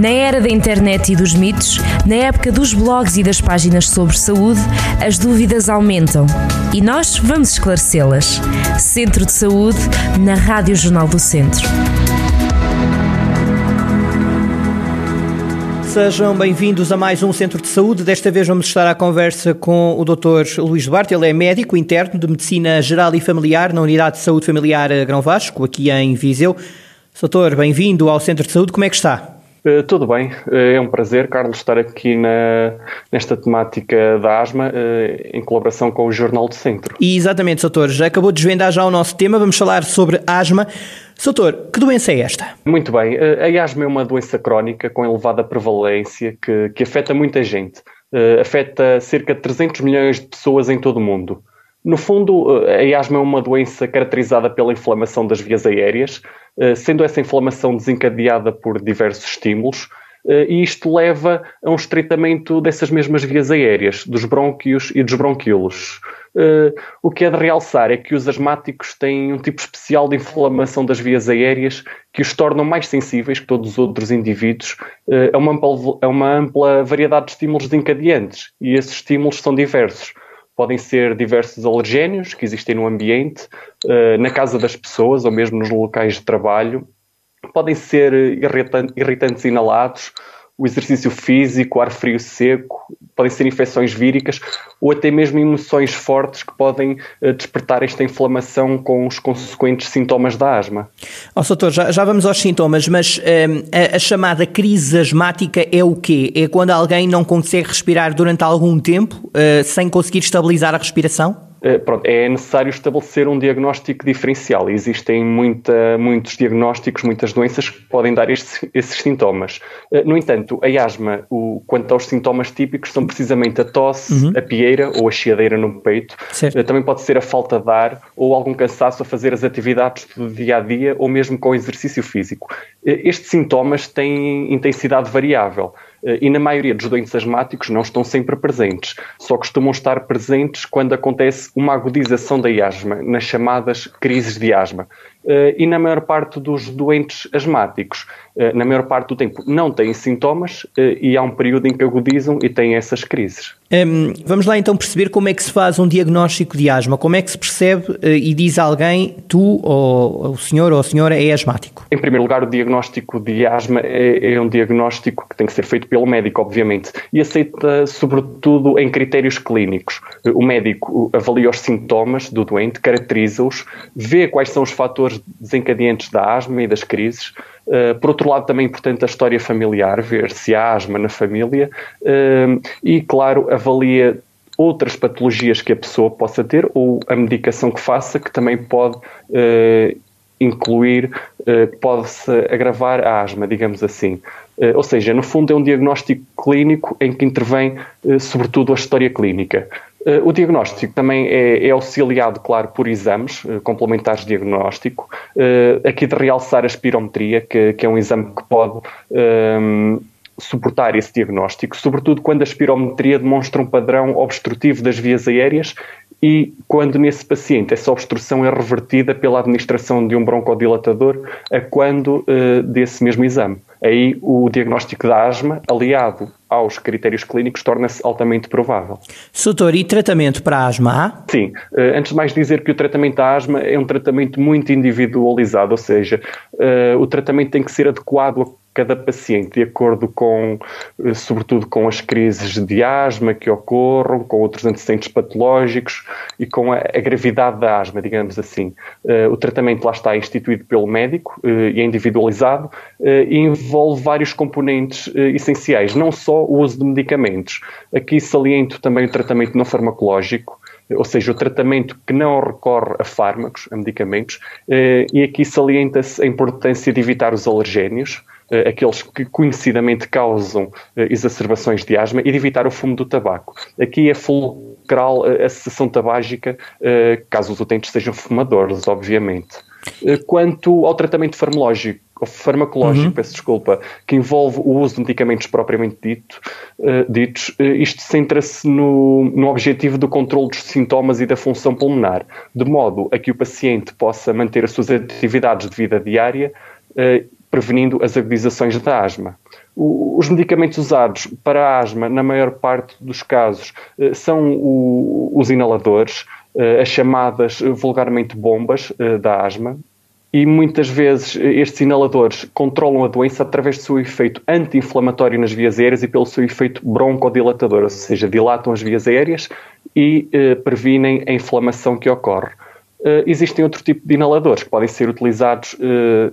Na era da internet e dos mitos, na época dos blogs e das páginas sobre saúde, as dúvidas aumentam. E nós vamos esclarecê-las. Centro de Saúde, na Rádio Jornal do Centro. Sejam bem-vindos a mais um Centro de Saúde. Desta vez vamos estar à conversa com o Dr. Luís Duarte. Ele é médico interno de Medicina Geral e Familiar na Unidade de Saúde Familiar Grão Vasco, aqui em Viseu. Doutor, bem-vindo ao Centro de Saúde. Como é que está? Uh, tudo bem, uh, é um prazer, Carlos, estar aqui na, nesta temática da asma uh, em colaboração com o Jornal do Centro. E exatamente, doutor, já acabou de desvendar já o nosso tema, vamos falar sobre asma. Doutor, que doença é esta? Muito bem, a asma é uma doença crónica com elevada prevalência que, que afeta muita gente. Afeta cerca de 300 milhões de pessoas em todo o mundo. No fundo, a asma é uma doença caracterizada pela inflamação das vias aéreas, uh, sendo essa inflamação desencadeada por diversos estímulos, uh, e isto leva a um estreitamento dessas mesmas vias aéreas, dos brônquios e dos bronquíolos. O que é de realçar é que os asmáticos têm um tipo especial de inflamação das vias aéreas que os tornam mais sensíveis que todos os outros indivíduos a, uma ampla, a uma ampla variedade de estímulos desencadeantes. E esses estímulos são diversos. Podem ser diversos alergénios que existem no ambiente, uh, na casa das pessoas ou mesmo nos locais de trabalho. Podem ser irritantes inalados, o exercício físico, ar frio seco, podem ser infecções víricas ou até mesmo emoções fortes que podem uh, despertar esta inflamação com os consequentes sintomas da asma. Oh, doutor, já, já vamos aos sintomas, mas um, a, a, chamada crise asmática é o quê? É quando alguém não consegue respirar durante algum tempo uh, sem conseguir estabilizar a respiração? Eh, pronto, é necessário estabelecer um diagnóstico diferencial. Existem muita, muitos diagnósticos, muitas doenças que podem dar estes, esses sintomas. Eh, no entanto, a asma, o, quanto aos sintomas típicos, são precisamente a tosse, uhum. a pieira ou a chiadeira no peito. Certo. Eh, também pode ser a falta de ar ou algum cansaço a fazer as atividades do dia a dia ou mesmo com o exercício físico. Estes sintomas têm intensidade variável. Eh, e na maioria dos doentes asmáticos não estão sempre presentes, só costumam estar presentes quando acontece uma agudização da asma, nas chamadas crises de asma. Eh, e na maior parte dos doentes asmáticos, na maior parte do tempo, não têm sintomas e há um período em que agudizam e têm essas crises. Um, vamos lá então perceber como é que se faz um diagnóstico de asma. Como é que se percebe uh, e diz alguém, tu ou o senhor ou a senhora é asmático? Em primeiro lugar, o diagnóstico de asma é, é, um diagnóstico que tem que ser feito pelo médico, obviamente, e aceita sobretudo em critérios clínicos. O médico avalia os sintomas do doente, caracteriza-os, vê quais são os fatores desencadeantes da asma e das crises, Uh, por outro lado, também é importante a história familiar, ver se há asma na família uh, e, claro, avalia outras patologias que a pessoa possa ter ou a medicação que faça, que também pode uh, incluir, pode-se agravar a asma, digamos assim. ou seja, no fundo é um diagnóstico clínico em que intervém sobretudo a história clínica. Uh, o diagnóstico também é, é, auxiliado, claro, por exames uh, complementares de diagnóstico. Uh, aqui de realçar a espirometria, que, que, é um exame que pode ehm, suportar esse diagnóstico, sobretudo quando a espirometria demonstra um padrão obstrutivo das vias aéreas e quando nesse paciente essa obstrução é revertida pela administração de um broncodilatador a quando desse mesmo exame. Aí o diagnóstico da asma, aliado aos critérios clínicos torna-se altamente provável. Soutor, e tratamento para a asma há? Sim. Uh, antes de mais dizer que o tratamento da asma é um tratamento muito individualizado, ou seja, uh, o tratamento tem que ser adequado a cada paciente, de acordo com, eh, sobretudo com as crises de asma que ocorram, com outros antecedentes patológicos e com a, a gravidade da asma, digamos assim. Uh, o tratamento lá está instituído pelo médico uh, e é individualizado uh, e envolve vários componentes essenciais, não só o uso de medicamentos. Aqui saliento também o tratamento não farmacológico, ou seja, o tratamento que não recorre a fármacos, a medicamentos, e aqui salienta-se a importância de evitar os alergénios, aqueles que conhecidamente causam eh, exacerbações de asma e de evitar o fumo do tabaco. Aqui é fulcral eh, a cessação tabágica, caso os utentes sejam fumadores, obviamente. Quanto ao tratamento farmacológico, farmacológico, uhum. peço desculpa, que envolve o uso de medicamentos propriamente dito, uh, ditos, uh, isto centra-se no, no objetivo do controle dos sintomas e da função pulmonar, de modo a que o paciente possa manter as suas atividades de vida diária uh, prevenindo as agudizações da asma. Os medicamentos usados para a asma, na maior parte dos casos, eh, são os inaladores, eh, as chamadas vulgarmente bombas da asma, e muitas vezes estes inaladores controlam a doença através do seu efeito anti-inflamatório nas vias aéreas e pelo seu efeito broncodilatador, ou seja, dilatam as vias aéreas e eh, previnem a inflamação que ocorre. Eh, existem outro tipo de inaladores que podem ser utilizados eh,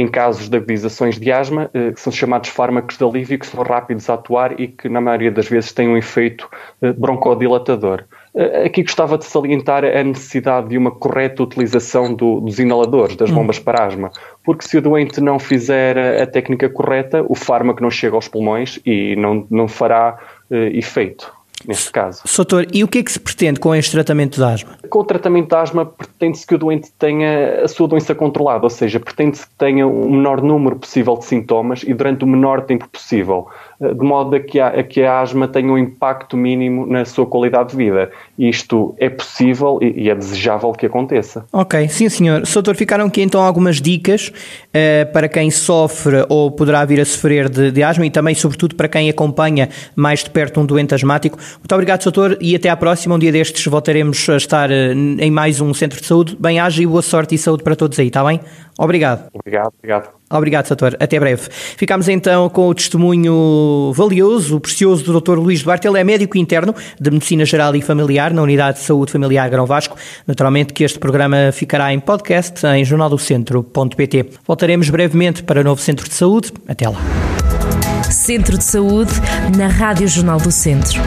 em casos de agudizações de asma, eh, que são chamados fármacos de alívio, que são rápidos a atuar e que, na maioria das vezes, têm um efeito eh, broncodilatador. Eh, aqui gostava de salientar a necessidade de uma correta utilização do, dos inaladores, das bombas hum. para asma, porque se o doente não fizer a técnica correta, o fármaco não chega aos pulmões e não, não fará uh, efeito neste caso. Soutor, e o que é que se pretende com este tratamento de asma? Com o tratamento de asma pretende-se que o doente tenha a sua doença controlada, ou seja, pretende-se que tenha o menor número possível de sintomas e durante o menor tempo possível. De modo a que, a, a que a asma tenha um impacto mínimo na sua qualidade de vida. Isto é possível e, e é desejável que aconteça. Ok, sim senhor. Soutor, ficaram aqui então algumas dicas uh, para quem sofre ou poderá vir a sofrer de, de, asma e também, sobretudo, para quem acompanha mais de perto um doente asmático. Muito obrigado, Soutor, e até à próxima. Um dia destes voltaremos a estar uh, em mais um centro de saúde. Bem-aja e boa sorte e saúde para todos aí, está bem? Obrigado. Obrigado, obrigado. Obrigado, Sator. Até breve. Ficamos então com o testemunho valioso, precioso do Dr. Luís Duarte. Ele é médico interno de Medicina Geral e Familiar na Unidade de Saúde Familiar Grão Vasco. Naturalmente que este programa ficará em podcast em jornaldocentro.pt. Voltaremos brevemente para o novo Centro de Saúde. Até lá. Centro de Saúde na Rádio Jornal do Centro.